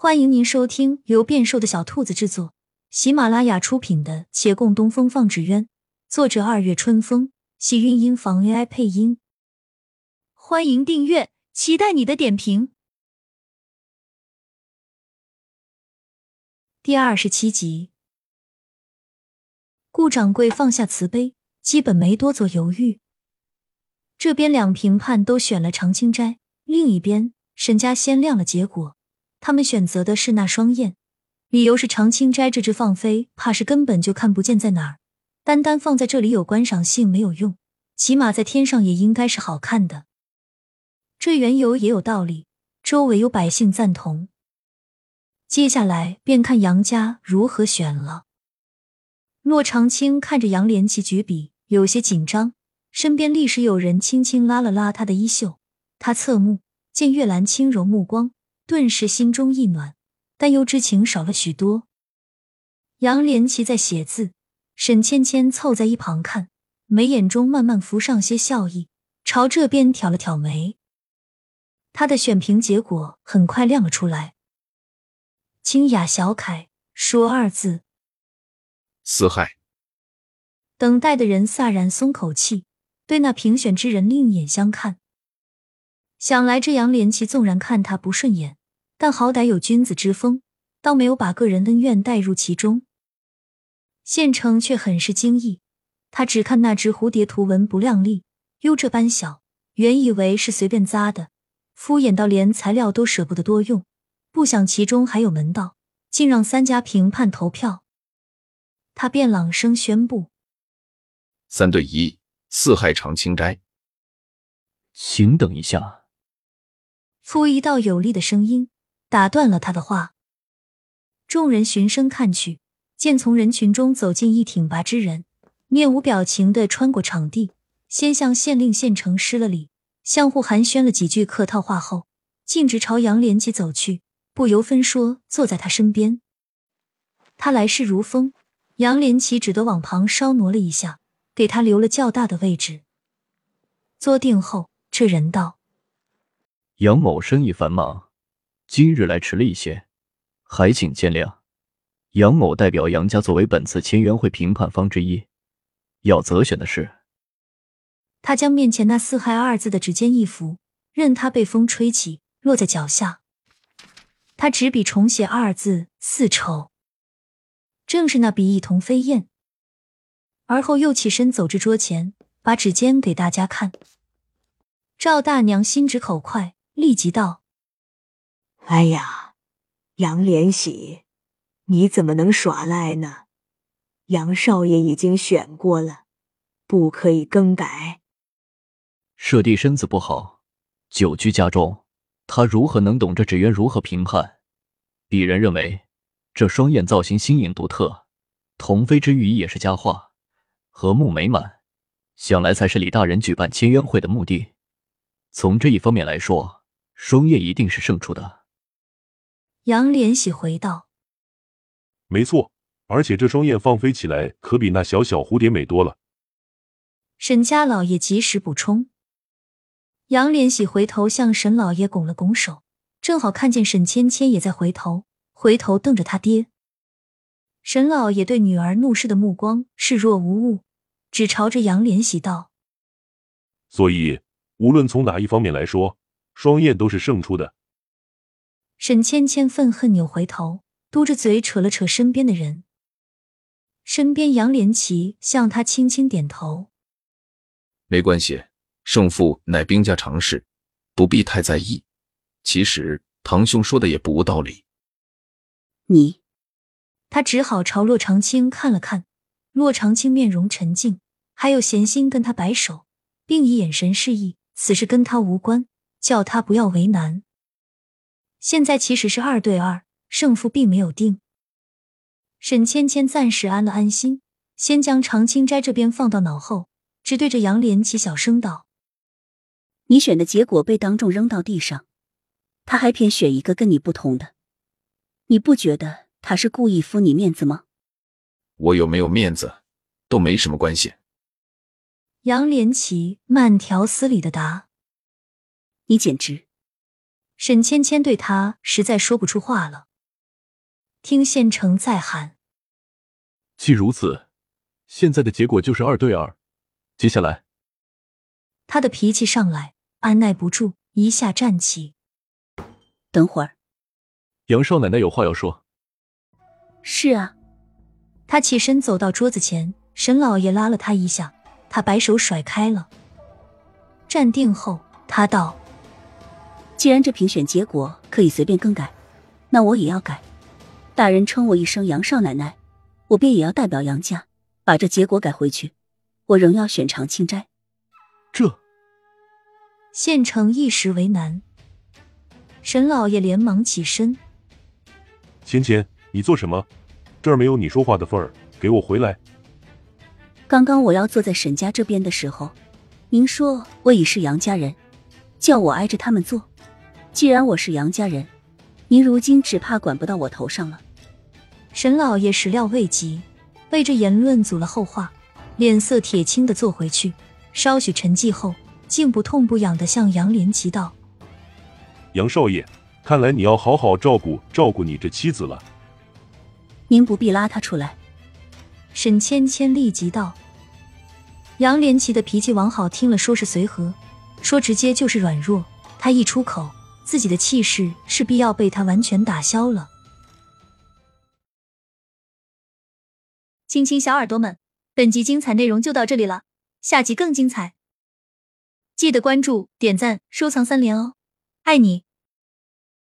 欢迎您收听由变瘦的小兔子制作、喜马拉雅出品的《且共东风放纸鸢》，作者二月春风，喜韵音房 AI 配音。欢迎订阅，期待你的点评。第二十七集，顾掌柜放下瓷杯，基本没多做犹豫。这边两评判都选了长青斋，另一边沈家先亮了结果。他们选择的是那双燕，理由是长青斋这只放飞，怕是根本就看不见在哪儿，单单放在这里有观赏性没有用，起码在天上也应该是好看的。这缘由也有道理，周围有百姓赞同。接下来便看杨家如何选了。骆长青看着杨连奇举笔，有些紧张，身边立时有人轻轻拉了拉他的衣袖，他侧目见月兰轻柔目光。顿时心中一暖，担忧之情少了许多。杨连奇在写字，沈芊芊凑在一旁看，眉眼中慢慢浮上些笑意，朝这边挑了挑眉。他的选评结果很快亮了出来。清雅小楷说二字，四害。等待的人飒然松口气，对那评选之人另眼相看。想来这杨连奇纵然看他不顺眼。但好歹有君子之风，倒没有把个人恩怨带入其中。县城却很是惊异，他只看那只蝴蝶图文不靓丽，又这般小，原以为是随便扎的，敷衍到连材料都舍不得多用，不想其中还有门道，竟让三家评判投票。他便朗声宣布：三对一，四害长青斋。请等一下。出一道有力的声音。打断了他的话。众人循声看去，见从人群中走进一挺拔之人，面无表情的穿过场地，先向县令、县城施了礼，相互寒暄了几句客套话后，径直朝杨连奇走去，不由分说坐在他身边。他来势如风，杨连奇只得往旁稍挪了一下，给他留了较大的位置。坐定后，这人道：“杨某生意繁忙。”今日来迟了一些，还请见谅。杨某代表杨家作为本次签约会评判方之一，要择选的是。他将面前那“四害”二字的指尖一拂，任他被风吹起，落在脚下。他执笔重写二字“四丑”，正是那笔一同飞燕。而后又起身走至桌前，把指尖给大家看。赵大娘心直口快，立即道。哎呀，杨连喜，你怎么能耍赖呢？杨少爷已经选过了，不可以更改。舍弟身子不好，久居家中，他如何能懂这纸鸢如何评判？鄙人认为，这双燕造型新颖独特，同飞之羽也是佳话，和睦美满，想来才是李大人举办签约会的目的。从这一方面来说，双燕一定是胜出的。杨连喜回道：“没错，而且这双燕放飞起来，可比那小小蝴蝶美多了。”沈家老爷及时补充。杨连喜回头向沈老爷拱了拱手，正好看见沈芊芊也在回头，回头瞪着他爹。沈老爷对女儿怒视的目光视若无物，只朝着杨连喜道：“所以，无论从哪一方面来说，双燕都是胜出的。”沈芊芊愤恨扭回头，嘟着嘴扯了扯身边的人。身边杨连奇向他轻轻点头：“没关系，胜负乃兵家常事，不必太在意。其实堂兄说的也不无道理。”你，他只好朝洛长青看了看。洛长青面容沉静，还有闲心跟他摆手，并以眼神示意此事跟他无关，叫他不要为难。现在其实是二对二，胜负并没有定。沈芊芊暂时安了安心，先将常青斋这边放到脑后，只对着杨连奇小声道：“你选的结果被当众扔到地上，他还偏选一个跟你不同的，你不觉得他是故意敷你面子吗？”我有没有面子都没什么关系。杨连奇慢条斯理的答：“你简直……”沈芊芊对他实在说不出话了。听县城在喊。既如此，现在的结果就是二对二。接下来，他的脾气上来，按耐不住，一下站起。等会儿，杨少奶奶有话要说。是啊，他起身走到桌子前，沈老爷拉了他一下，他摆手甩开了。站定后，他道：“既然这评选结果可以随便更改，那我也要改。大人称我一声杨少奶奶。”我便也要代表杨家把这结果改回去，我仍要选长青斋。这县城一时为难，沈老爷连忙起身：“芊芊，你做什么？这儿没有你说话的份儿，给我回来！”刚刚我要坐在沈家这边的时候，您说我已是杨家人，叫我挨着他们坐。既然我是杨家人，您如今只怕管不到我头上了。沈老爷始料未及，被这言论阻了后话，脸色铁青的坐回去。稍许沉寂后，竟不痛不痒的向杨连奇道：“杨少爷，看来你要好好照顾照顾你这妻子了。您不必拉他出来。”沈芊芊立即道：“杨连奇的脾气，王好听了说是随和，说直接就是软弱。他一出口，自己的气势势必要被他完全打消了。”亲亲小耳朵们，本集精彩内容就到这里了，下集更精彩，记得关注、点赞、收藏三连哦，爱你！